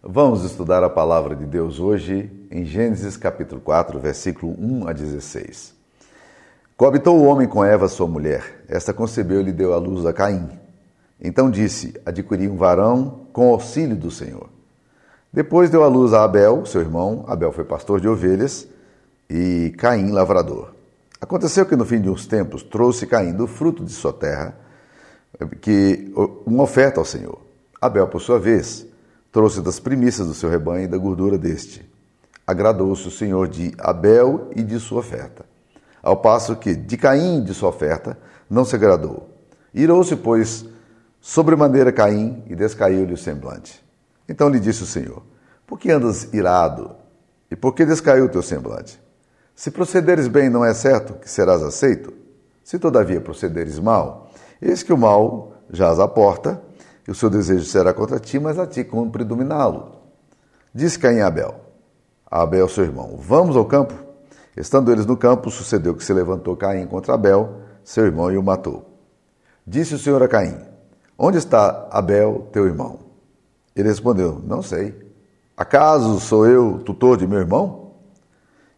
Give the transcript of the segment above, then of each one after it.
Vamos estudar a palavra de Deus hoje em Gênesis capítulo 4, versículo 1 a 16. Coabitou o homem com Eva, sua mulher. Esta concebeu e lhe deu à luz a Caim. Então disse: Adquiri um varão com auxílio do Senhor. Depois deu à luz a Abel, seu irmão. Abel foi pastor de ovelhas e Caim lavrador. Aconteceu que no fim de uns tempos trouxe Caim do fruto de sua terra que uma oferta ao Senhor. Abel, por sua vez, trouxe das primícias do seu rebanho e da gordura deste. Agradou-se o Senhor de Abel e de sua oferta, ao passo que de Caim e de sua oferta não se agradou. Irou-se, pois, sobremaneira Caim e descaiu-lhe o semblante. Então lhe disse o Senhor: Por que andas irado? E por que descaiu o teu semblante? Se procederes bem, não é certo que serás aceito? Se todavia procederes mal, eis que o mal jaz à porta e o seu desejo será contra ti, mas a ti cumpre dominá-lo. Disse Caim a Abel, a Abel seu irmão, vamos ao campo? Estando eles no campo, sucedeu que se levantou Caim contra Abel, seu irmão, e o matou. Disse o Senhor a Caim, onde está Abel, teu irmão? Ele respondeu, não sei. Acaso sou eu tutor de meu irmão?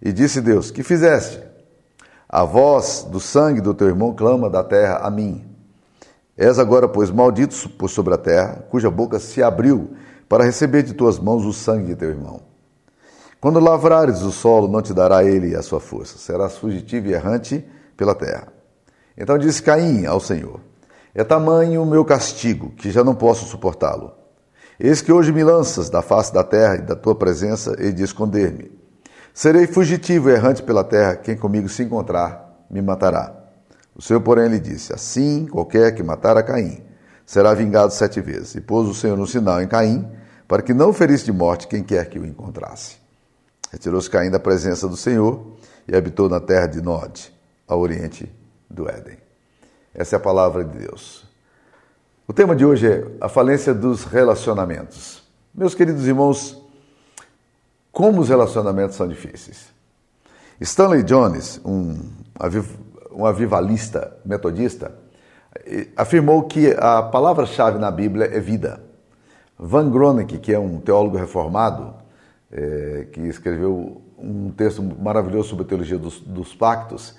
E disse Deus, que fizeste? A voz do sangue do teu irmão clama da terra a mim. És agora, pois, maldito por sobre a terra, cuja boca se abriu para receber de tuas mãos o sangue de teu irmão. Quando lavrares o solo, não te dará ele a sua força, serás fugitivo e errante pela terra. Então disse Caim ao Senhor: É tamanho o meu castigo, que já não posso suportá-lo. Eis que hoje me lanças da face da terra e da tua presença e de esconder-me. Serei fugitivo e errante pela terra, quem comigo se encontrar me matará. O Senhor, porém, lhe disse: Assim, qualquer que matar a Caim será vingado sete vezes. E pôs o Senhor um sinal em Caim, para que não ferisse de morte quem quer que o encontrasse. Retirou-se Caim da presença do Senhor e habitou na terra de Nod, ao oriente do Éden. Essa é a palavra de Deus. O tema de hoje é a falência dos relacionamentos. Meus queridos irmãos, como os relacionamentos são difíceis. Stanley Jones, um um avivalista metodista, afirmou que a palavra-chave na Bíblia é vida. Van Groningen, que é um teólogo reformado, é, que escreveu um texto maravilhoso sobre a teologia dos, dos pactos,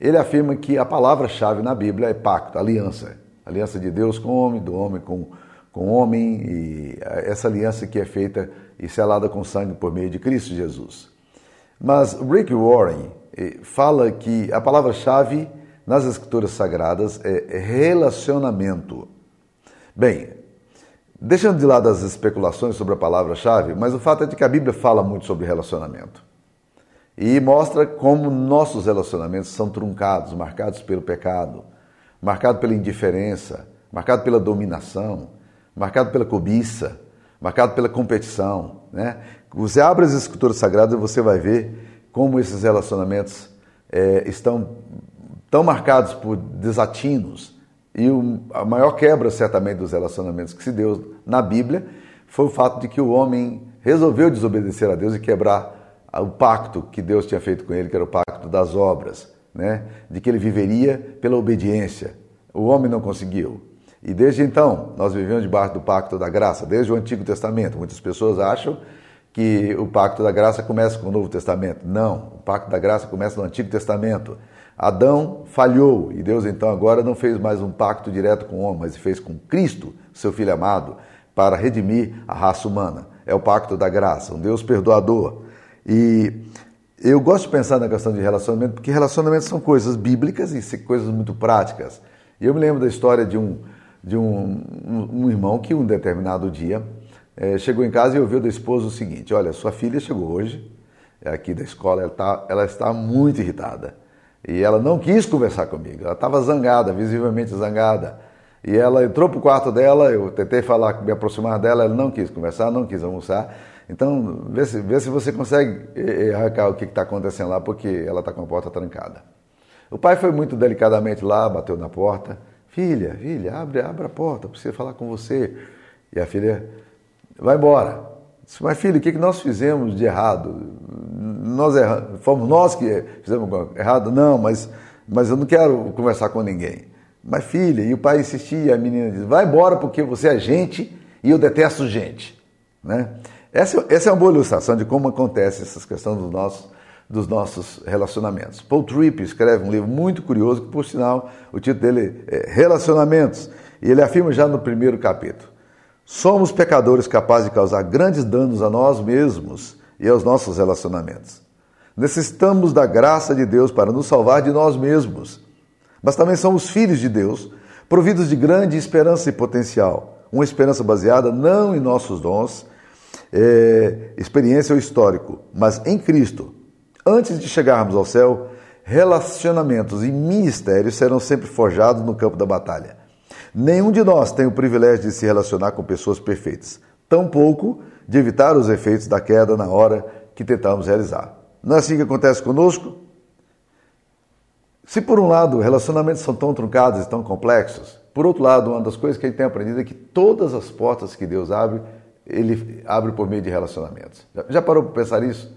ele afirma que a palavra-chave na Bíblia é pacto, aliança. Aliança de Deus com o homem, do homem com, com o homem, e essa aliança que é feita e selada com sangue por meio de Cristo Jesus. Mas Rick Warren, fala que a palavra-chave nas Escrituras Sagradas é relacionamento. Bem, deixando de lado as especulações sobre a palavra-chave, mas o fato é de que a Bíblia fala muito sobre relacionamento. E mostra como nossos relacionamentos são truncados, marcados pelo pecado, marcados pela indiferença, marcados pela dominação, marcados pela cobiça, marcados pela competição. Né? Você abre as Escrituras Sagradas e você vai ver como esses relacionamentos é, estão tão marcados por desatinos. E o, a maior quebra, certamente, dos relacionamentos que se deu na Bíblia foi o fato de que o homem resolveu desobedecer a Deus e quebrar o pacto que Deus tinha feito com ele, que era o pacto das obras, né? de que ele viveria pela obediência. O homem não conseguiu. E desde então, nós vivemos debaixo do pacto da graça, desde o Antigo Testamento. Muitas pessoas acham que o pacto da graça começa com o Novo Testamento. Não, o pacto da graça começa no Antigo Testamento. Adão falhou e Deus então agora não fez mais um pacto direto com o homem, mas fez com Cristo, seu Filho amado, para redimir a raça humana. É o pacto da graça, um Deus perdoador. E eu gosto de pensar na questão de relacionamento, porque relacionamentos são coisas bíblicas e coisas muito práticas. E eu me lembro da história de um, de um, um, um irmão que um determinado dia é, chegou em casa e ouviu da esposa o seguinte: Olha, sua filha chegou hoje, é aqui da escola, ela, tá, ela está muito irritada. E ela não quis conversar comigo, ela estava zangada, visivelmente zangada. E ela entrou para o quarto dela, eu tentei falar, me aproximar dela, ela não quis conversar, não quis almoçar. Então, vê se, vê se você consegue eh, eh, arrancar o que está acontecendo lá, porque ela está com a porta trancada. O pai foi muito delicadamente lá, bateu na porta. Filha, filha, abre, abre a porta, preciso falar com você. E a filha vai embora. Disse, mas filho, o que nós fizemos de errado? Nós erra... Fomos nós que fizemos errado? Não, mas, mas eu não quero conversar com ninguém. Mas filha, e o pai insistia, a menina disse, vai embora porque você é gente e eu detesto gente. Né? Essa, essa é uma boa ilustração de como acontece essas questões dos nossos, dos nossos relacionamentos. Paul Tripp escreve um livro muito curioso, que por sinal o título dele é Relacionamentos, e ele afirma já no primeiro capítulo: Somos pecadores capazes de causar grandes danos a nós mesmos e aos nossos relacionamentos. Necessitamos da graça de Deus para nos salvar de nós mesmos. Mas também somos filhos de Deus, providos de grande esperança e potencial. Uma esperança baseada não em nossos dons, é, experiência ou histórico, mas em Cristo. Antes de chegarmos ao céu, relacionamentos e ministérios serão sempre forjados no campo da batalha. Nenhum de nós tem o privilégio de se relacionar com pessoas perfeitas, tampouco de evitar os efeitos da queda na hora que tentamos realizar. Não é assim que acontece conosco? Se por um lado relacionamentos são tão truncados e tão complexos, por outro lado, uma das coisas que a gente tem aprendido é que todas as portas que Deus abre, Ele abre por meio de relacionamentos. Já parou para pensar isso?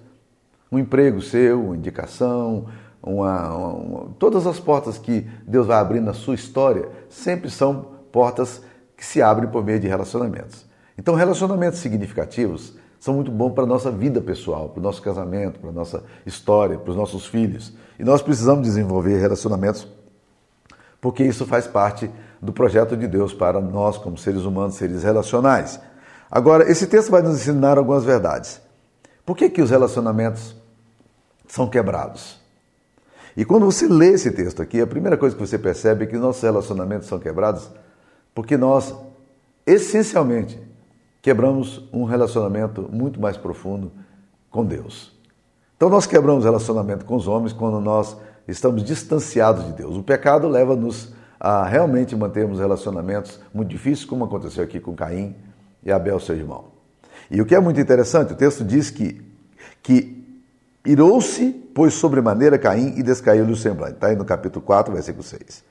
Um emprego seu, uma indicação, uma, uma, todas as portas que Deus vai abrir na sua história sempre são portas que se abrem por meio de relacionamentos. Então, relacionamentos significativos são muito bons para a nossa vida pessoal, para o nosso casamento, para a nossa história, para os nossos filhos. E nós precisamos desenvolver relacionamentos porque isso faz parte do projeto de Deus para nós, como seres humanos, seres relacionais. Agora, esse texto vai nos ensinar algumas verdades. Por que, que os relacionamentos são quebrados? E quando você lê esse texto aqui, a primeira coisa que você percebe é que nossos relacionamentos são quebrados porque nós, essencialmente, quebramos um relacionamento muito mais profundo com Deus. Então nós quebramos relacionamento com os homens quando nós estamos distanciados de Deus. O pecado leva-nos a realmente mantermos relacionamentos muito difíceis, como aconteceu aqui com Caim e Abel, seu irmão. E o que é muito interessante, o texto diz que, que irou-se, pois sobremaneira Caim e descaiu-lhe o semblante. Está aí no capítulo 4, versículo 6.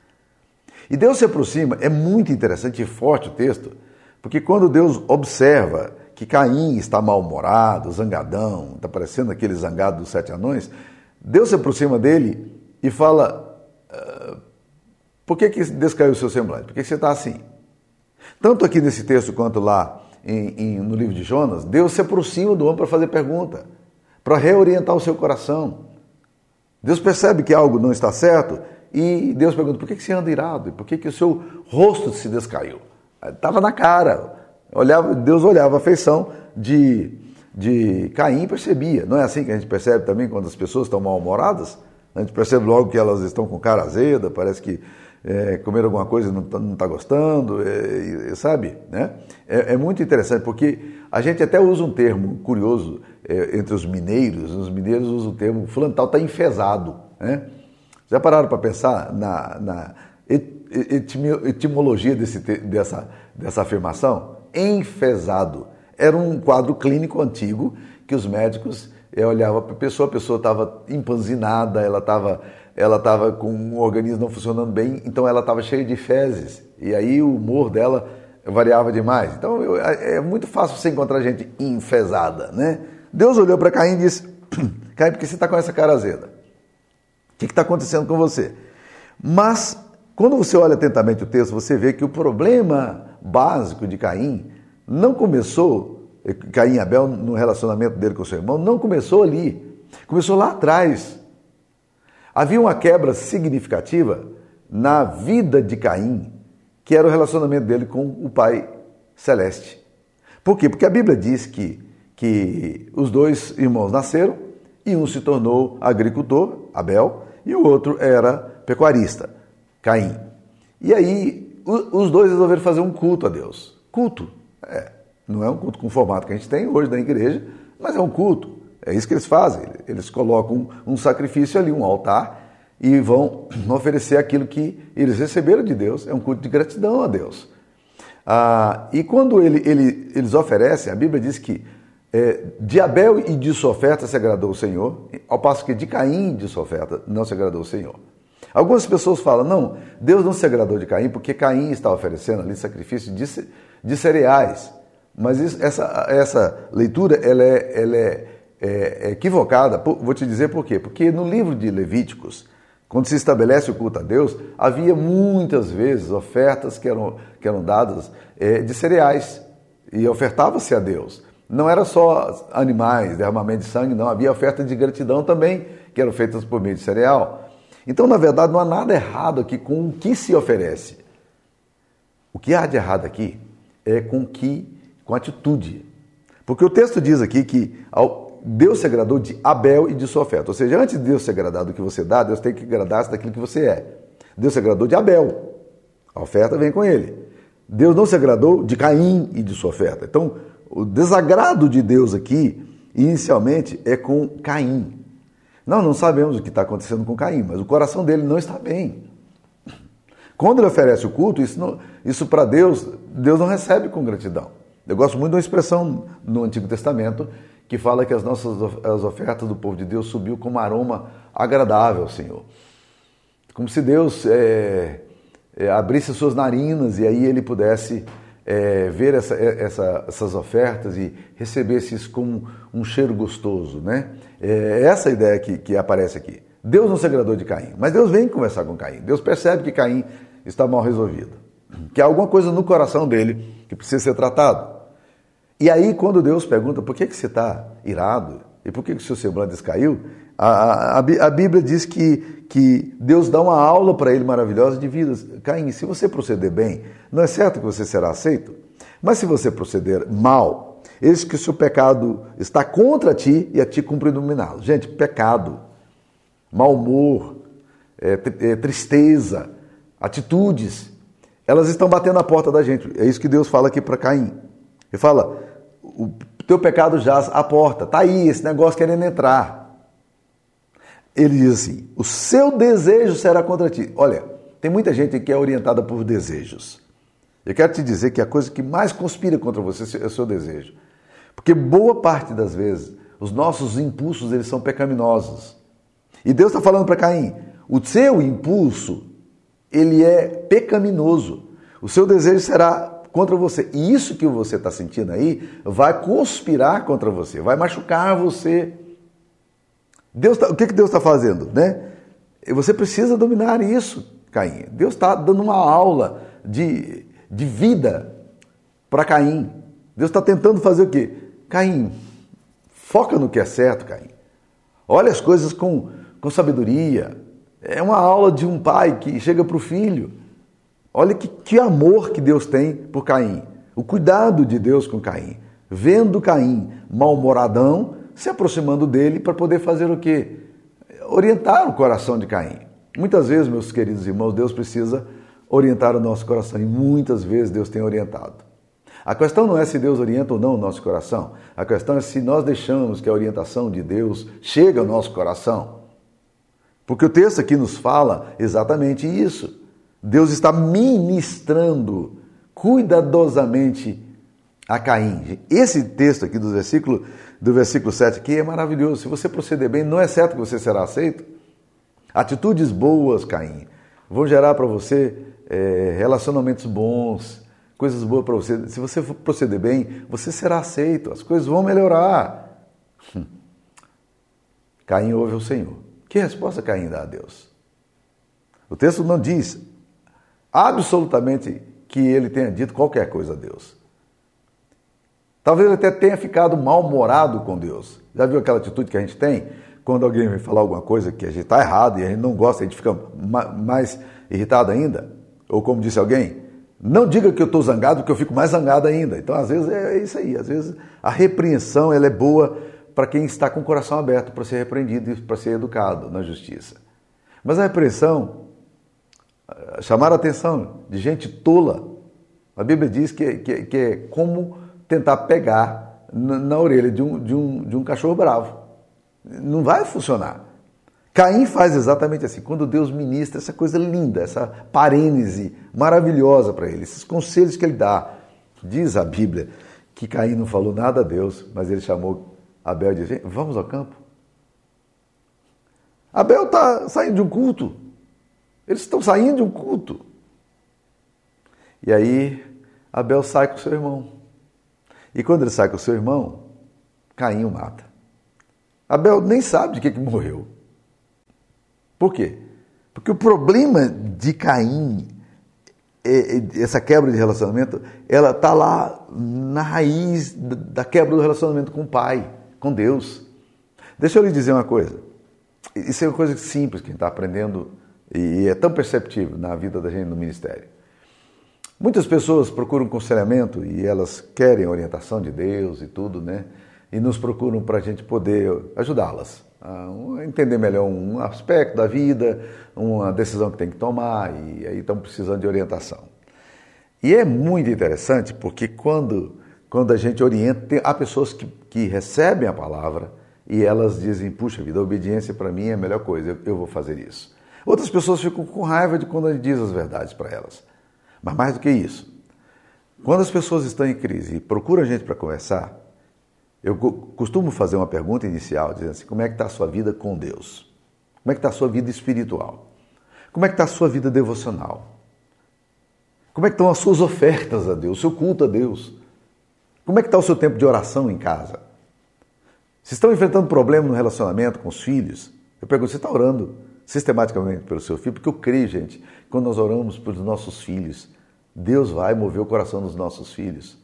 E Deus se aproxima, é muito interessante e forte o texto, porque quando Deus observa que Caim está mal-humorado, zangadão, está parecendo aquele zangado dos sete anões, Deus se aproxima dele e fala: ah, Por que, que descaiu o seu semblante? Por que, que você está assim? Tanto aqui nesse texto quanto lá em, em, no livro de Jonas, Deus se aproxima do homem para fazer pergunta, para reorientar o seu coração. Deus percebe que algo não está certo e Deus pergunta: por que, você anda irado? Por que, o seu rosto se descaiu? Estava na cara. Olhava, Deus olhava a feição de, de Caim e percebia. Não é assim que a gente percebe também quando as pessoas estão mal-humoradas? A gente percebe logo que elas estão com cara azeda, parece que é, comeram alguma coisa não está tá gostando, é, sabe? Né? É, é, muito interessante, porque a gente até usa um termo curioso é, entre os mineiros, os mineiros usam o termo fulano tal está enfesado. Né? Já pararam para pensar na, na etimologia desse, dessa, dessa afirmação? Enfesado. Era um quadro clínico antigo que os médicos eh, olhavam para a pessoa, a pessoa estava empanzinada, ela estava ela estava com um organismo não funcionando bem, então ela estava cheia de fezes. E aí o humor dela variava demais. Então eu, é, é muito fácil você encontrar gente enfesada, né? Deus olhou para Caim e disse: Caim, por que você está com essa cara azeda? O que está acontecendo com você? Mas quando você olha atentamente o texto, você vê que o problema básico de Caim não começou, Caim e Abel, no relacionamento dele com seu irmão, não começou ali. Começou lá atrás. Havia uma quebra significativa na vida de Caim, que era o relacionamento dele com o Pai Celeste. Por quê? Porque a Bíblia diz que, que os dois irmãos nasceram e um se tornou agricultor, Abel, e o outro era pecuarista. Caim. E aí os dois resolveram fazer um culto a Deus. Culto. É, não é um culto com o formato que a gente tem hoje na igreja, mas é um culto. É isso que eles fazem. Eles colocam um sacrifício ali, um altar, e vão oferecer aquilo que eles receberam de Deus. É um culto de gratidão a Deus. Ah, e quando ele, ele, eles oferecem, a Bíblia diz que é, de Abel e de sua oferta se agradou o Senhor, ao passo que de Caim e de sua oferta não se agradou o Senhor. Algumas pessoas falam, não, Deus não se agradou de Caim porque Caim está oferecendo ali sacrifício de, de cereais. Mas isso, essa, essa leitura ela é, ela é, é, é equivocada. Vou te dizer por quê. Porque no livro de Levíticos, quando se estabelece o culto a Deus, havia muitas vezes ofertas que eram, que eram dadas é, de cereais e ofertava-se a Deus. Não era só animais, derramamento de sangue, não. Havia ofertas de gratidão também, que eram feitas por meio de cereal. Então, na verdade, não há nada errado aqui com o que se oferece. O que há de errado aqui é com que, com atitude. Porque o texto diz aqui que Deus se agradou de Abel e de sua oferta. Ou seja, antes de Deus se agradar do que você dá, Deus tem que agradar-se daquilo que você é. Deus se agradou de Abel. A oferta vem com ele. Deus não se agradou de Caim e de sua oferta. Então, o desagrado de Deus aqui, inicialmente, é com Caim. Nós não sabemos o que está acontecendo com Caim, mas o coração dele não está bem. Quando ele oferece o culto, isso, isso para Deus, Deus não recebe com gratidão. Eu gosto muito de uma expressão no Antigo Testamento que fala que as nossas as ofertas do povo de Deus subiu como aroma agradável ao Senhor. Como se Deus é, é, abrisse suas narinas e aí ele pudesse é, ver essa, é, essa, essas ofertas e recebesse isso como um cheiro gostoso. Né? É essa a ideia que, que aparece aqui. Deus não se agradou de Caim, mas Deus vem conversar com Caim. Deus percebe que Caim está mal resolvido, que há alguma coisa no coração dele que precisa ser tratado. E aí, quando Deus pergunta por que, que você está irado e por que, que o seu semblante descaiu, a, a, a Bíblia diz que, que Deus dá uma aula para ele maravilhosa de vida. Caim, se você proceder bem, não é certo que você será aceito? Mas se você proceder mal, eis que o seu pecado está contra ti e a ti cumpre dominá-lo. Gente, pecado, mau humor, é, é, tristeza, atitudes, elas estão batendo na porta da gente. É isso que Deus fala aqui para Caim. Ele fala: o teu pecado jaz à porta, está aí, esse negócio querendo entrar. Ele diz assim: o seu desejo será contra ti. Olha, tem muita gente que é orientada por desejos. Eu quero te dizer que a coisa que mais conspira contra você é o seu desejo. Porque boa parte das vezes os nossos impulsos eles são pecaminosos. E Deus está falando para Caim: o seu impulso ele é pecaminoso. O seu desejo será contra você. E isso que você está sentindo aí vai conspirar contra você, vai machucar você. Deus tá, o que, que Deus está fazendo? Né? Você precisa dominar isso, Caim. Deus está dando uma aula de, de vida para Caim. Deus está tentando fazer o quê? Caim, foca no que é certo, Caim. Olha as coisas com, com sabedoria. É uma aula de um pai que chega para o filho Olha que, que amor que Deus tem por Caim. O cuidado de Deus com Caim. Vendo Caim mal-humoradão, se aproximando dele para poder fazer o quê? Orientar o coração de Caim. Muitas vezes, meus queridos irmãos, Deus precisa orientar o nosso coração e muitas vezes Deus tem orientado. A questão não é se Deus orienta ou não o nosso coração, a questão é se nós deixamos que a orientação de Deus chegue ao nosso coração. Porque o texto aqui nos fala exatamente isso. Deus está ministrando cuidadosamente a Caim. Esse texto aqui do versículo, do versículo 7 aqui é maravilhoso. Se você proceder bem, não é certo que você será aceito. Atitudes boas, Caim, vão gerar para você é, relacionamentos bons, coisas boas para você. Se você proceder bem, você será aceito, as coisas vão melhorar. Caim ouve o Senhor. Que resposta Caim dá a Deus? O texto não diz absolutamente que ele tenha dito qualquer coisa a Deus. Talvez até tenha ficado mal-humorado com Deus. Já viu aquela atitude que a gente tem? Quando alguém vem falar alguma coisa que a gente está errado e a gente não gosta, a gente fica mais irritado ainda? Ou como disse alguém, não diga que eu estou zangado, que eu fico mais zangado ainda. Então, às vezes, é isso aí. Às vezes, a repreensão ela é boa para quem está com o coração aberto para ser repreendido e para ser educado na justiça. Mas a repreensão chamar a atenção de gente tola. A Bíblia diz que, que, que é como tentar pegar na, na orelha de um, de, um, de um cachorro bravo. Não vai funcionar. Caim faz exatamente assim. Quando Deus ministra essa coisa linda, essa parênese maravilhosa para ele, esses conselhos que ele dá. Diz a Bíblia que Caim não falou nada a Deus, mas ele chamou Abel e disse: Vamos ao campo. Abel está saindo de um culto. Eles estão saindo de um culto. E aí Abel sai com seu irmão. E quando ele sai com seu irmão, Caim o mata. Abel nem sabe de que, que morreu. Por quê? Porque o problema de Caim essa quebra de relacionamento, ela está lá na raiz da quebra do relacionamento com o Pai, com Deus. Deixa eu lhe dizer uma coisa. Isso é uma coisa simples que a gente está aprendendo e é tão perceptível na vida da gente no ministério. Muitas pessoas procuram aconselhamento e elas querem orientação de Deus e tudo, né? E nos procuram para a gente poder ajudá-las a entender melhor um aspecto da vida, uma decisão que tem que tomar e aí estão precisando de orientação. E é muito interessante porque quando, quando a gente orienta, tem, há pessoas que, que recebem a palavra e elas dizem, puxa vida, a obediência para mim é a melhor coisa, eu, eu vou fazer isso. Outras pessoas ficam com raiva de quando a gente diz as verdades para elas. Mas mais do que isso, quando as pessoas estão em crise e procuram a gente para conversar, eu costumo fazer uma pergunta inicial, dizendo assim, como é que está a sua vida com Deus? Como é que está a sua vida espiritual? Como é que está a sua vida devocional? Como é que estão as suas ofertas a Deus, o seu culto a Deus? Como é que está o seu tempo de oração em casa? Se estão enfrentando problema no relacionamento com os filhos, eu pergunto, você está orando sistematicamente pelo seu filho? Porque eu creio, gente, quando nós oramos pelos nossos filhos, Deus vai mover o coração dos nossos filhos.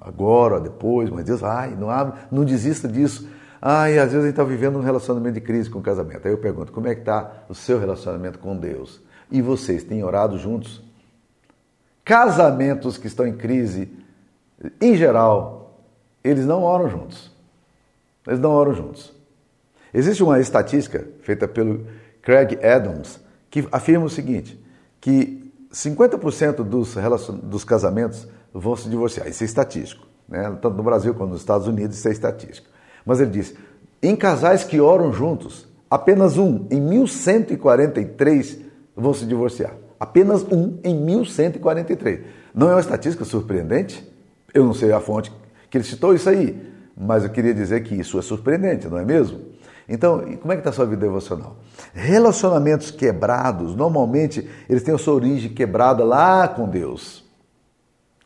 Agora, depois, mas Deus, ai, não, não desista disso. Ai, às vezes a gente está vivendo um relacionamento de crise com o casamento. Aí eu pergunto, como é que está o seu relacionamento com Deus? E vocês têm orado juntos? Casamentos que estão em crise, em geral, eles não oram juntos. Eles não oram juntos. Existe uma estatística feita pelo Craig Adams que afirma o seguinte, que 50% dos, dos casamentos vão se divorciar. Isso é estatístico. Né? Tanto no Brasil quanto nos Estados Unidos, isso é estatístico. Mas ele diz: em casais que oram juntos, apenas um em 1143 vão se divorciar. Apenas um em 1143. Não é uma estatística surpreendente? Eu não sei a fonte que ele citou isso aí, mas eu queria dizer que isso é surpreendente, não é mesmo? Então, como é que está a sua vida devocional? Relacionamentos quebrados, normalmente, eles têm a sua origem quebrada lá com Deus.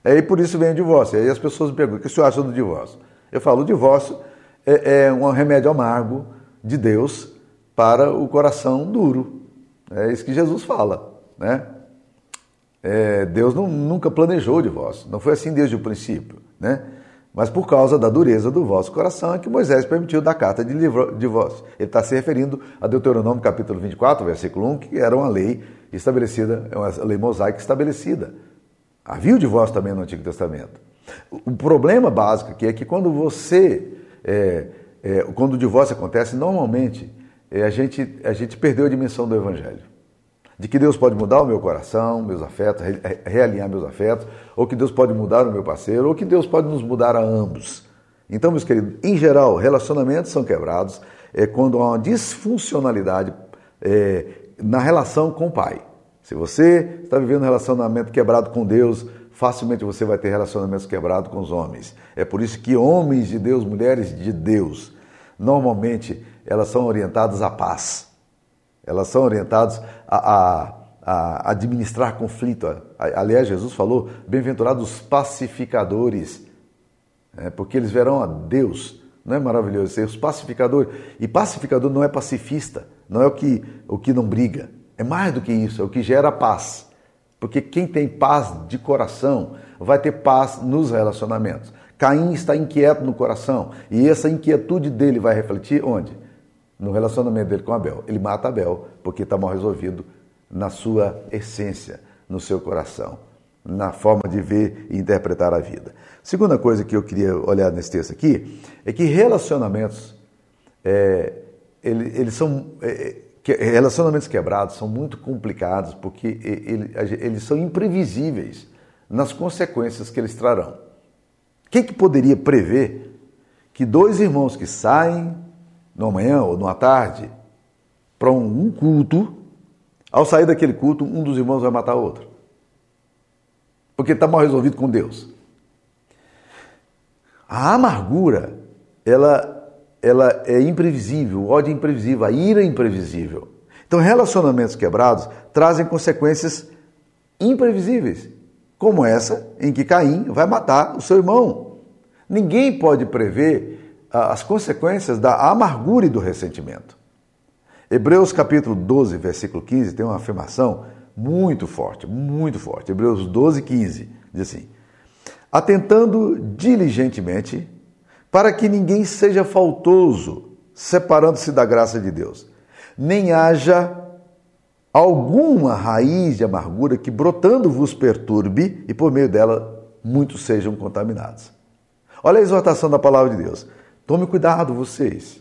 Aí por isso vem o divórcio. Aí as pessoas me perguntam: o que o senhor acha do divórcio? Eu falo: o divórcio é, é um remédio amargo de Deus para o coração duro. É isso que Jesus fala. Né? É, Deus não, nunca planejou o divórcio, não foi assim desde o princípio. Né? Mas por causa da dureza do vosso coração é que Moisés permitiu dar carta de divórcio. Ele está se referindo a Deuteronômio capítulo 24, versículo 1, que era uma lei estabelecida, é uma lei mosaica estabelecida Havia o divórcio também no Antigo Testamento. O problema básico aqui é que quando você, é, é, quando o divórcio acontece, normalmente é, a, gente, a gente perdeu a dimensão do Evangelho. De que Deus pode mudar o meu coração, meus afetos, re, realinhar meus afetos, ou que Deus pode mudar o meu parceiro, ou que Deus pode nos mudar a ambos. Então, meus queridos, em geral, relacionamentos são quebrados é, quando há uma disfuncionalidade é, na relação com o pai. Se você está vivendo um relacionamento quebrado com Deus, facilmente você vai ter relacionamentos quebrados com os homens. É por isso que homens de Deus, mulheres de Deus, normalmente elas são orientadas à paz. Elas são orientadas a, a, a administrar conflito. Aliás, Jesus falou: bem-aventurados os pacificadores, é, porque eles verão a Deus. Não é maravilhoso ser os pacificadores? E pacificador não é pacifista, não é o que, o que não briga. É mais do que isso, é o que gera paz. Porque quem tem paz de coração vai ter paz nos relacionamentos. Caim está inquieto no coração e essa inquietude dele vai refletir onde? No relacionamento dele com Abel. Ele mata Abel porque está mal resolvido na sua essência, no seu coração, na forma de ver e interpretar a vida. Segunda coisa que eu queria olhar nesse texto aqui é que relacionamentos, é, eles, eles são. É, relacionamentos quebrados são muito complicados porque eles são imprevisíveis nas consequências que eles trarão. Quem que poderia prever que dois irmãos que saem no manhã ou numa tarde para um culto, ao sair daquele culto, um dos irmãos vai matar o outro? Porque está mal resolvido com Deus. A amargura, ela ela é imprevisível, o ódio é imprevisível, a ira é imprevisível. Então, relacionamentos quebrados trazem consequências imprevisíveis, como essa em que Caim vai matar o seu irmão. Ninguém pode prever as consequências da amargura e do ressentimento. Hebreus capítulo 12, versículo 15 tem uma afirmação muito forte, muito forte. Hebreus 12, 15 diz assim: atentando diligentemente para que ninguém seja faltoso, separando-se da graça de Deus, nem haja alguma raiz de amargura que brotando vos perturbe e por meio dela muitos sejam contaminados. Olha a exortação da palavra de Deus. Tome cuidado, vocês,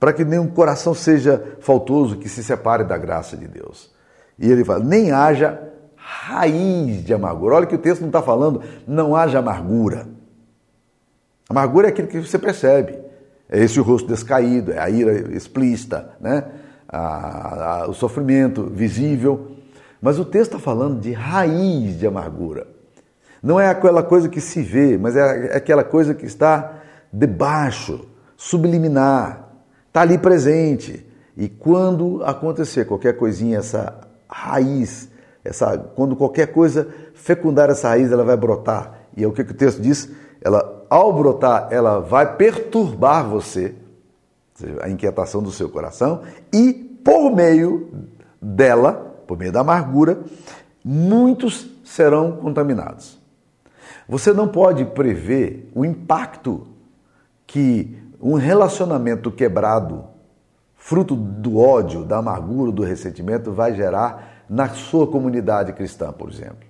para que nenhum coração seja faltoso que se separe da graça de Deus. E ele fala: nem haja raiz de amargura. Olha que o texto não está falando, não haja amargura. Amargura é aquilo que você percebe. É esse rosto descaído, é a ira explícita, né? A, a, o sofrimento visível. Mas o texto está falando de raiz de amargura. Não é aquela coisa que se vê, mas é aquela coisa que está debaixo, subliminar, está ali presente. E quando acontecer qualquer coisinha, essa raiz, essa, quando qualquer coisa fecundar essa raiz, ela vai brotar. E é o que, que o texto diz? Ela, ao brotar, ela vai perturbar você, a inquietação do seu coração, e por meio dela, por meio da amargura, muitos serão contaminados. Você não pode prever o impacto que um relacionamento quebrado, fruto do ódio, da amargura, do ressentimento, vai gerar na sua comunidade cristã, por exemplo.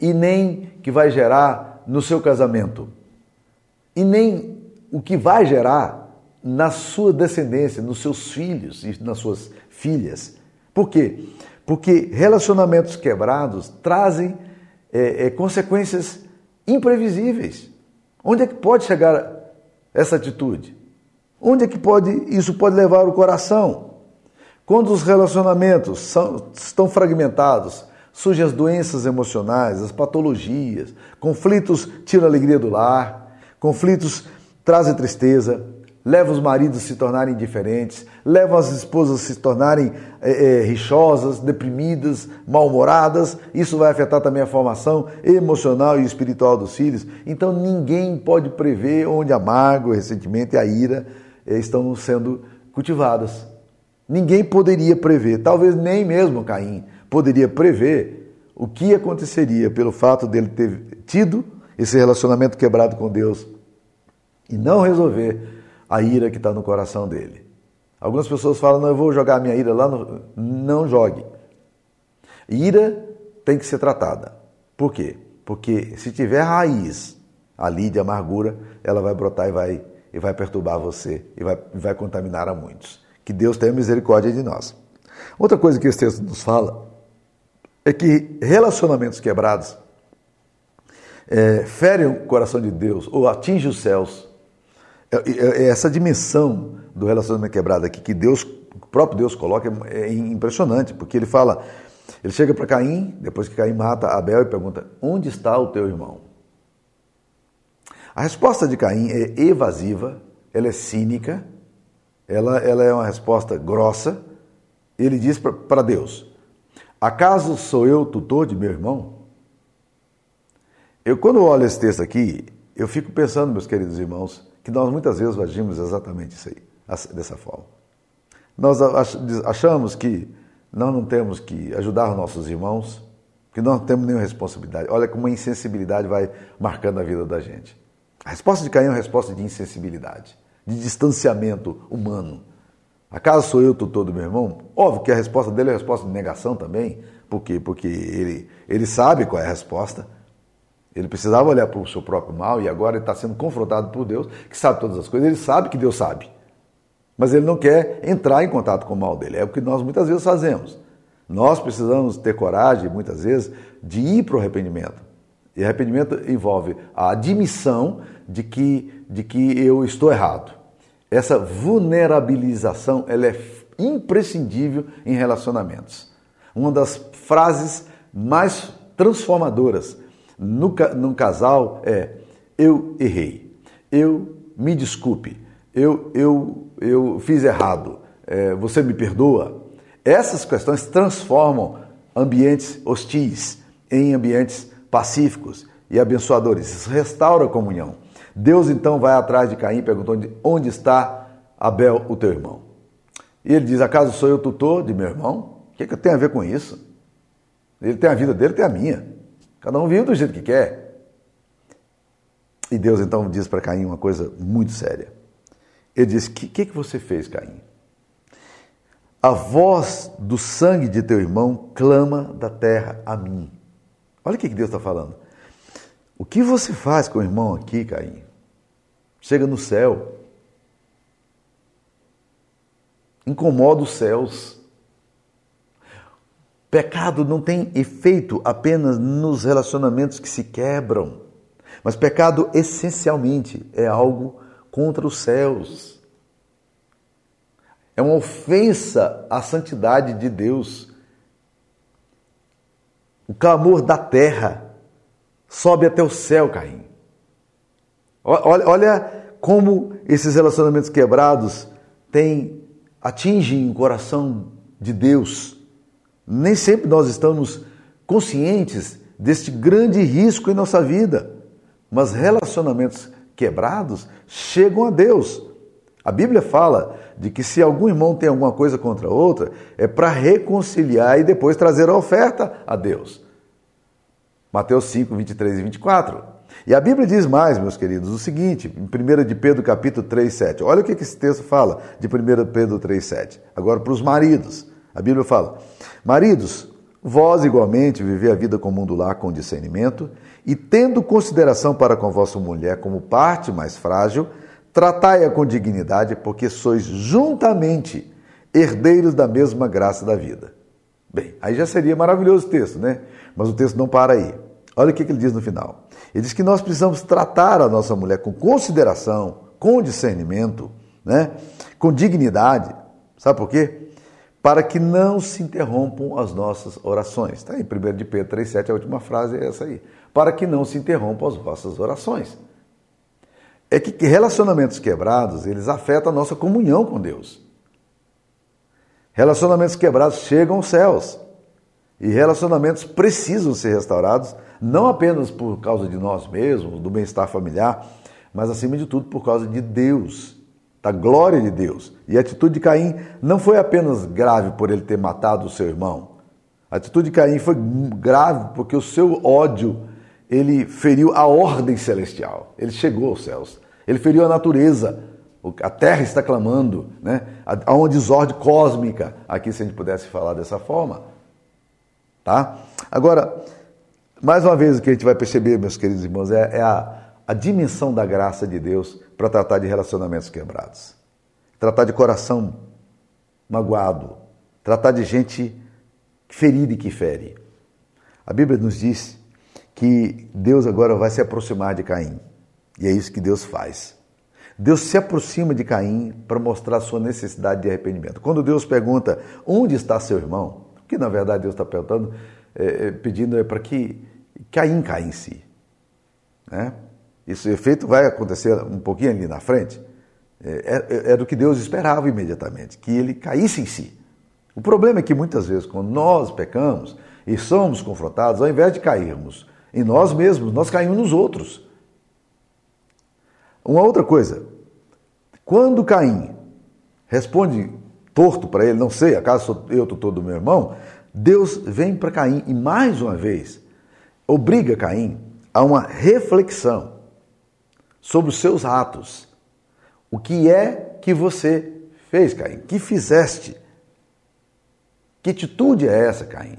E nem que vai gerar no seu casamento. E nem o que vai gerar na sua descendência, nos seus filhos e nas suas filhas. Por quê? Porque relacionamentos quebrados trazem é, é, consequências imprevisíveis. Onde é que pode chegar essa atitude? Onde é que pode isso pode levar o coração? Quando os relacionamentos são, estão fragmentados, surgem as doenças emocionais, as patologias, conflitos tiram a alegria do lar, conflitos trazem tristeza, leva os maridos a se tornarem indiferentes, leva as esposas a se tornarem é, é, rixosas, deprimidas, mal-humoradas. Isso vai afetar também a formação emocional e espiritual dos filhos. Então ninguém pode prever onde a mágoa, o ressentimento e a ira é, estão sendo cultivadas. Ninguém poderia prever, talvez nem mesmo Caim poderia prever o que aconteceria pelo fato dele ter tido esse relacionamento quebrado com Deus e não resolver a ira que está no coração dele. Algumas pessoas falam, não, eu vou jogar a minha ira lá, no... não jogue. Ira tem que ser tratada. Por quê? Porque se tiver raiz ali de amargura, ela vai brotar e vai, e vai perturbar você e vai, vai contaminar a muitos. Que Deus tenha misericórdia de nós. Outra coisa que esse texto nos fala é que relacionamentos quebrados é, ferem o coração de Deus ou atingem os céus essa dimensão do relacionamento quebrado aqui que Deus, o próprio Deus coloca é impressionante, porque ele fala, ele chega para Caim, depois que Caim mata Abel e pergunta: "Onde está o teu irmão?" A resposta de Caim é evasiva, ela é cínica, ela, ela é uma resposta grossa. Ele diz para Deus: Acaso sou eu tutor de meu irmão? Eu, quando olho esse texto aqui, eu fico pensando, meus queridos irmãos, que nós muitas vezes agimos exatamente isso aí, dessa forma. Nós achamos que nós não temos que ajudar os nossos irmãos, que nós não temos nenhuma responsabilidade. Olha como a insensibilidade vai marcando a vida da gente. A resposta de Caim é uma resposta de insensibilidade, de distanciamento humano. Acaso sou eu tutor do meu irmão? Óbvio que a resposta dele é a resposta de negação também. Por quê? Porque ele, ele sabe qual é a resposta. Ele precisava olhar para o seu próprio mal e agora ele está sendo confrontado por Deus, que sabe todas as coisas. Ele sabe que Deus sabe. Mas ele não quer entrar em contato com o mal dele. É o que nós muitas vezes fazemos. Nós precisamos ter coragem, muitas vezes, de ir para o arrependimento. E arrependimento envolve a admissão de que, de que eu estou errado. Essa vulnerabilização ela é imprescindível em relacionamentos. Uma das frases mais transformadoras no, num casal é eu errei, eu me desculpe, eu, eu, eu fiz errado, é, você me perdoa. Essas questões transformam ambientes hostis em ambientes pacíficos e abençoadores. Isso restaura a comunhão. Deus então vai atrás de Caim perguntando onde está Abel, o teu irmão. E ele diz: Acaso sou eu tutor de meu irmão? O que, é que tenho a ver com isso? Ele tem a vida dele, tem a minha. Cada um vive do jeito que quer. E Deus então diz para Caim uma coisa muito séria. Ele diz: O que, que, que você fez, Caim? A voz do sangue de teu irmão clama da terra a mim. Olha o que Deus está falando. O que você faz com o irmão aqui, Caim? Chega no céu. Incomoda os céus. Pecado não tem efeito apenas nos relacionamentos que se quebram, mas pecado essencialmente é algo contra os céus. É uma ofensa à santidade de Deus. O clamor da terra sobe até o céu, Caim. Olha, olha como esses relacionamentos quebrados têm, atingem o coração de Deus. Nem sempre nós estamos conscientes deste grande risco em nossa vida, mas relacionamentos quebrados chegam a Deus. A Bíblia fala de que se algum irmão tem alguma coisa contra outra, é para reconciliar e depois trazer a oferta a Deus. Mateus 5, 23 e 24. E a Bíblia diz mais, meus queridos, o seguinte, em 1 de Pedro capítulo 3, 7. Olha o que esse texto fala de 1 Pedro 3, 7. Agora para os maridos. A Bíblia fala, maridos, vós igualmente vivei a vida comum do lar com discernimento e tendo consideração para com vossa mulher como parte mais frágil, tratai-a com dignidade, porque sois juntamente herdeiros da mesma graça da vida. Bem, aí já seria maravilhoso o texto, né? Mas o texto não para aí. Olha o que ele diz no final. Ele diz que nós precisamos tratar a nossa mulher com consideração, com discernimento, né? com dignidade. Sabe por quê? Para que não se interrompam as nossas orações. Está em 1 de Pedro 3,7, a última frase é essa aí. Para que não se interrompam as vossas orações. É que relacionamentos quebrados, eles afetam a nossa comunhão com Deus. Relacionamentos quebrados chegam aos céus. E relacionamentos precisam ser restaurados, não apenas por causa de nós mesmos, do bem-estar familiar, mas acima de tudo por causa de Deus, da glória de Deus. E a atitude de Caim não foi apenas grave por ele ter matado o seu irmão. A atitude de Caim foi grave porque o seu ódio ele feriu a ordem celestial. Ele chegou aos céus. Ele feriu a natureza. A terra está clamando, né? Há uma desordem cósmica aqui, se a gente pudesse falar dessa forma. Tá? Agora, mais uma vez o que a gente vai perceber, meus queridos irmãos, é, é a, a dimensão da graça de Deus para tratar de relacionamentos quebrados. Tratar de coração magoado. Tratar de gente ferida e que fere. A Bíblia nos diz que Deus agora vai se aproximar de Caim. E é isso que Deus faz. Deus se aproxima de Caim para mostrar sua necessidade de arrependimento. Quando Deus pergunta onde está seu irmão, que na verdade Deus está perguntando, é, pedindo é para que Caim caia em si. Né? Esse efeito vai acontecer um pouquinho ali na frente. É, é, é do que Deus esperava imediatamente, que ele caísse em si. O problema é que muitas vezes, quando nós pecamos e somos confrontados, ao invés de cairmos em nós mesmos, nós caímos nos outros. Uma outra coisa, quando Caim responde torto para ele, não sei, acaso eu tutor do meu irmão, Deus vem para Caim e mais uma vez obriga Caim a uma reflexão sobre os seus atos. O que é que você fez, Caim? Que fizeste? Que atitude é essa, Caim?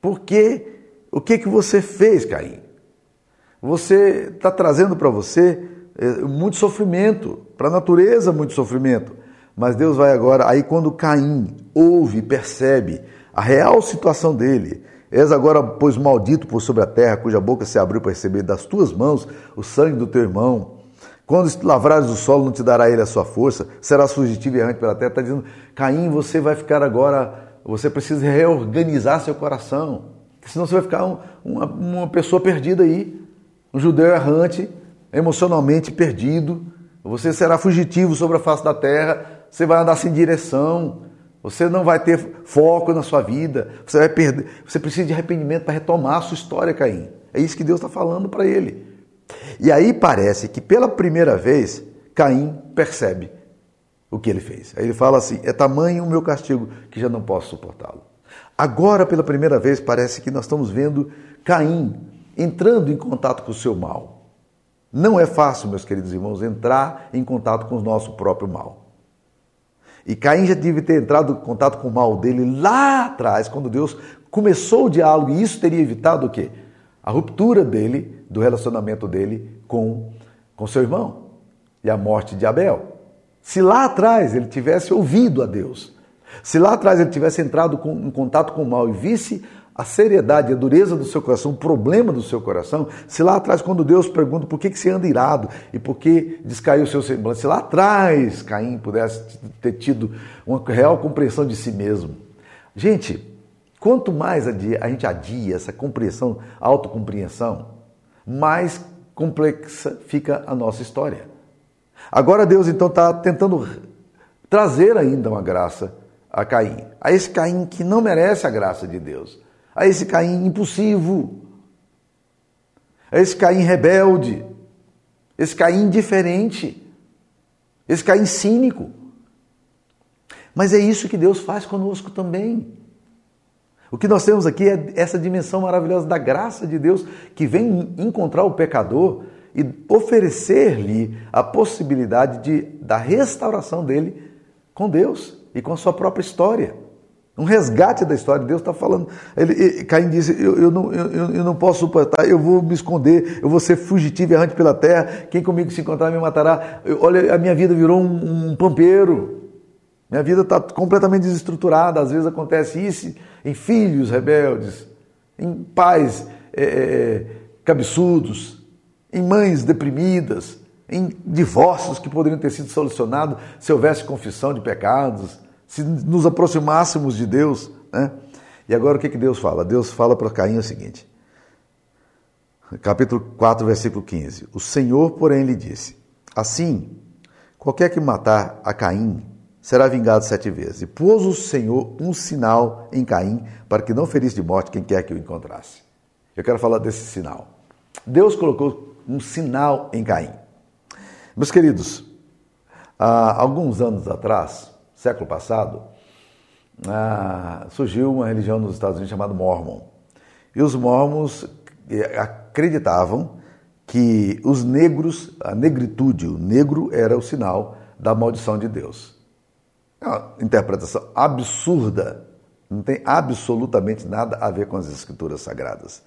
Por que? O que que você fez, Caim? Você está trazendo para você eh, muito sofrimento, para a natureza muito sofrimento. Mas Deus vai agora, aí quando Caim ouve percebe a real situação dele, és agora, pois maldito por sobre a terra, cuja boca se abriu para receber das tuas mãos o sangue do teu irmão. Quando lavrares o solo, não te dará ele a sua força, serás fugitivo e errante pela terra. Está dizendo, Caim, você vai ficar agora, você precisa reorganizar seu coração, senão você vai ficar um, uma, uma pessoa perdida aí, um judeu errante, emocionalmente perdido. Você será fugitivo sobre a face da terra, você vai andar sem direção, você não vai ter foco na sua vida, você vai perder, você precisa de arrependimento para retomar a sua história, Caim. É isso que Deus está falando para ele. E aí parece que pela primeira vez Caim percebe o que ele fez. Aí ele fala assim: é tamanho o meu castigo que já não posso suportá-lo. Agora, pela primeira vez, parece que nós estamos vendo Caim entrando em contato com o seu mal. Não é fácil, meus queridos irmãos, entrar em contato com o nosso próprio mal. E Caim já deve ter entrado em contato com o mal dele lá atrás, quando Deus começou o diálogo, e isso teria evitado o quê? A ruptura dele, do relacionamento dele com, com seu irmão e a morte de Abel. Se lá atrás ele tivesse ouvido a Deus, se lá atrás ele tivesse entrado com, em contato com o mal e visse a seriedade, a dureza do seu coração, o problema do seu coração, se lá atrás, quando Deus pergunta por que, que você anda irado e por que descaiu o seu semblante, se lá atrás Caim pudesse ter tido uma real compreensão de si mesmo. Gente, quanto mais a gente adia essa compreensão, autocompreensão, mais complexa fica a nossa história. Agora Deus então está tentando trazer ainda uma graça a Caim, a esse Caim que não merece a graça de Deus, a esse Caim impulsivo, a esse Caim rebelde, esse Caim indiferente, esse Caim cínico. Mas é isso que Deus faz conosco também. O que nós temos aqui é essa dimensão maravilhosa da graça de Deus que vem encontrar o pecador e oferecer-lhe a possibilidade de, da restauração dele com Deus e com a sua própria história. Um resgate da história. Deus está falando. Ele, Caim disse: eu, eu, não, eu, eu não posso suportar, eu vou me esconder, eu vou ser fugitivo errante pela terra. Quem comigo se encontrar me matará. Eu, olha, a minha vida virou um, um pampeiro. Minha vida está completamente desestruturada. Às vezes acontece isso em filhos rebeldes, em pais é, é cabeçudos, em mães deprimidas, em divórcios que poderiam ter sido solucionados se houvesse confissão de pecados, se nos aproximássemos de Deus. Né? E agora o que, que Deus fala? Deus fala para Caim o seguinte, capítulo 4, versículo 15: O Senhor, porém, lhe disse: Assim, qualquer que matar a Caim será vingado sete vezes. E pôs o Senhor um sinal em Caim para que não ferisse de morte quem quer que o encontrasse. Eu quero falar desse sinal. Deus colocou um sinal em Caim. Meus queridos, há alguns anos atrás, século passado, ah, surgiu uma religião nos Estados Unidos chamada Mormon. E os mormons eh, acreditavam que os negros, a negritude, o negro era o sinal da maldição de Deus. É uma interpretação absurda, não tem absolutamente nada a ver com as escrituras sagradas.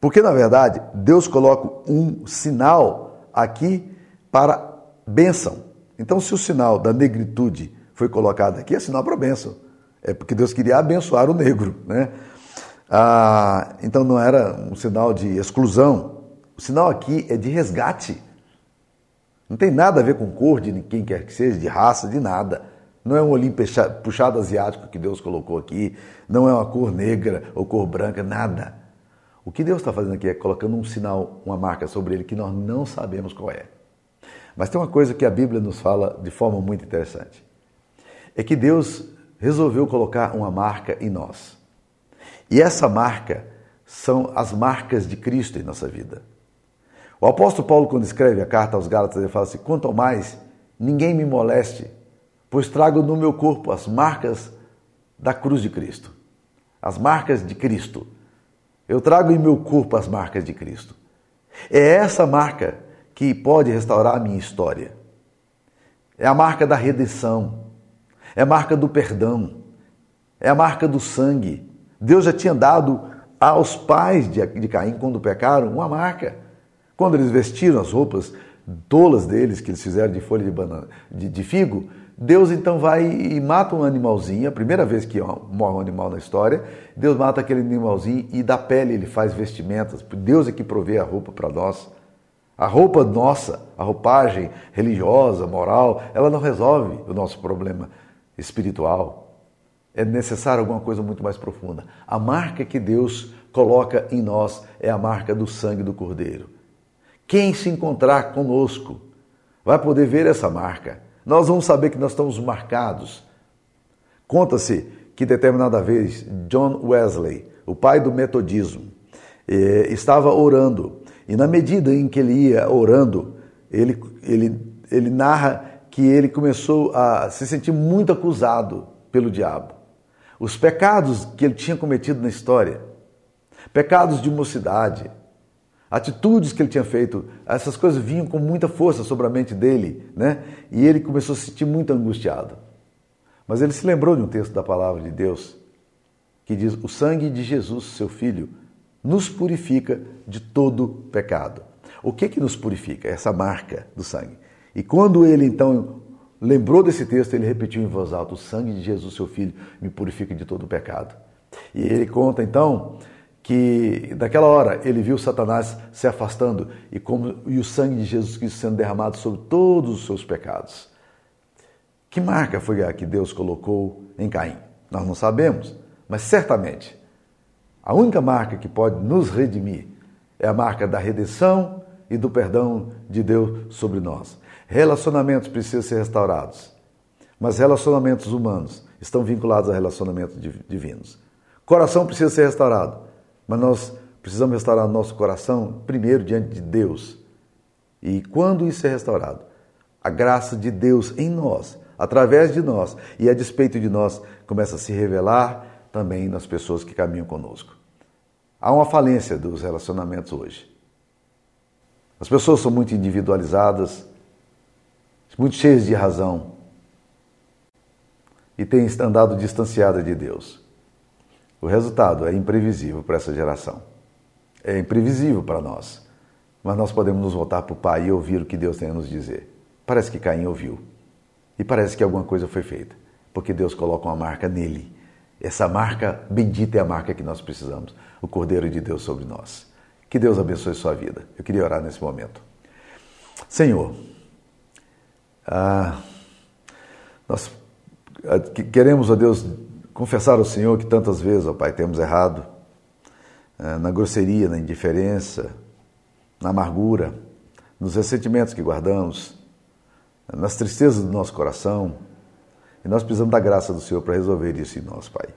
Porque, na verdade, Deus coloca um sinal aqui para bênção. Então, se o sinal da negritude foi colocado aqui, é sinal para bênção. É porque Deus queria abençoar o negro. Né? Ah, então, não era um sinal de exclusão. O sinal aqui é de resgate. Não tem nada a ver com cor de quem quer que seja, de raça, de nada. Não é um olhinho puxado asiático que Deus colocou aqui, não é uma cor negra ou cor branca, nada. O que Deus está fazendo aqui é colocando um sinal, uma marca sobre ele que nós não sabemos qual é. Mas tem uma coisa que a Bíblia nos fala de forma muito interessante: é que Deus resolveu colocar uma marca em nós. E essa marca são as marcas de Cristo em nossa vida. O apóstolo Paulo, quando escreve a carta aos Gálatas, ele fala assim: quanto mais, ninguém me moleste, pois trago no meu corpo as marcas da cruz de Cristo. As marcas de Cristo. Eu trago em meu corpo as marcas de Cristo. É essa marca que pode restaurar a minha história. É a marca da redenção. É a marca do perdão. É a marca do sangue. Deus já tinha dado aos pais de, Caim, quando pecaram, uma marca. Quando eles vestiram as roupas tolas deles, que eles fizeram de folha de, banana, de, de figo, Deus então vai e mata um animalzinho, a primeira vez que morre um animal na história, Deus mata aquele animalzinho e da pele ele faz vestimentas. Deus é que provê a roupa para nós. A roupa nossa, a roupagem religiosa, moral, ela não resolve o nosso problema espiritual. É necessário alguma coisa muito mais profunda. A marca que Deus coloca em nós é a marca do sangue do Cordeiro. Quem se encontrar conosco vai poder ver essa marca nós vamos saber que nós estamos marcados. Conta-se que determinada vez John Wesley, o pai do metodismo, eh, estava orando e na medida em que ele ia orando, ele, ele, ele narra que ele começou a se sentir muito acusado pelo diabo. os pecados que ele tinha cometido na história, pecados de mocidade, atitudes que ele tinha feito, essas coisas vinham com muita força sobre a mente dele, né? E ele começou a se sentir muito angustiado. Mas ele se lembrou de um texto da palavra de Deus que diz: O sangue de Jesus, seu filho, nos purifica de todo pecado. O que que nos purifica? Essa marca do sangue. E quando ele então lembrou desse texto, ele repetiu em voz alta: O sangue de Jesus, seu filho, me purifica de todo pecado. E ele conta então que naquela hora ele viu Satanás se afastando e, como, e o sangue de Jesus Cristo sendo derramado sobre todos os seus pecados. Que marca foi a que Deus colocou em Caim? Nós não sabemos, mas certamente a única marca que pode nos redimir é a marca da redenção e do perdão de Deus sobre nós. Relacionamentos precisam ser restaurados, mas relacionamentos humanos estão vinculados a relacionamentos divinos. Coração precisa ser restaurado, mas nós precisamos restaurar nosso coração primeiro diante de Deus. E quando isso é restaurado, a graça de Deus em nós, através de nós e a despeito de nós, começa a se revelar também nas pessoas que caminham conosco. Há uma falência dos relacionamentos hoje. As pessoas são muito individualizadas, muito cheias de razão e têm andado distanciadas de Deus. O resultado é imprevisível para essa geração. É imprevisível para nós. Mas nós podemos nos voltar para o Pai e ouvir o que Deus tem a nos dizer. Parece que Caim ouviu. E parece que alguma coisa foi feita. Porque Deus coloca uma marca nele essa marca bendita é a marca que nós precisamos, o Cordeiro de Deus sobre nós. Que Deus abençoe sua vida. Eu queria orar nesse momento. Senhor, ah, nós ah, queremos, ó Deus, confessar ao Senhor que tantas vezes, ó Pai, temos errado ah, na grosseria, na indiferença, na amargura, nos ressentimentos que guardamos, nas tristezas do nosso coração, e nós precisamos da graça do Senhor para resolver isso em nós, Pai.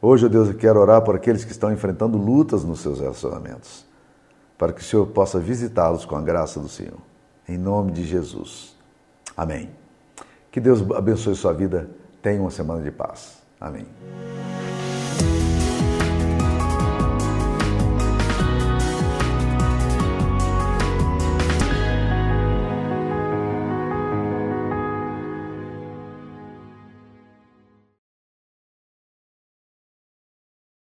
Hoje, ó Deus, eu quero orar por aqueles que estão enfrentando lutas nos seus relacionamentos, para que o Senhor possa visitá-los com a graça do Senhor. Em nome de Jesus. Amém. Que Deus abençoe sua vida. Tenha uma semana de paz. Amém.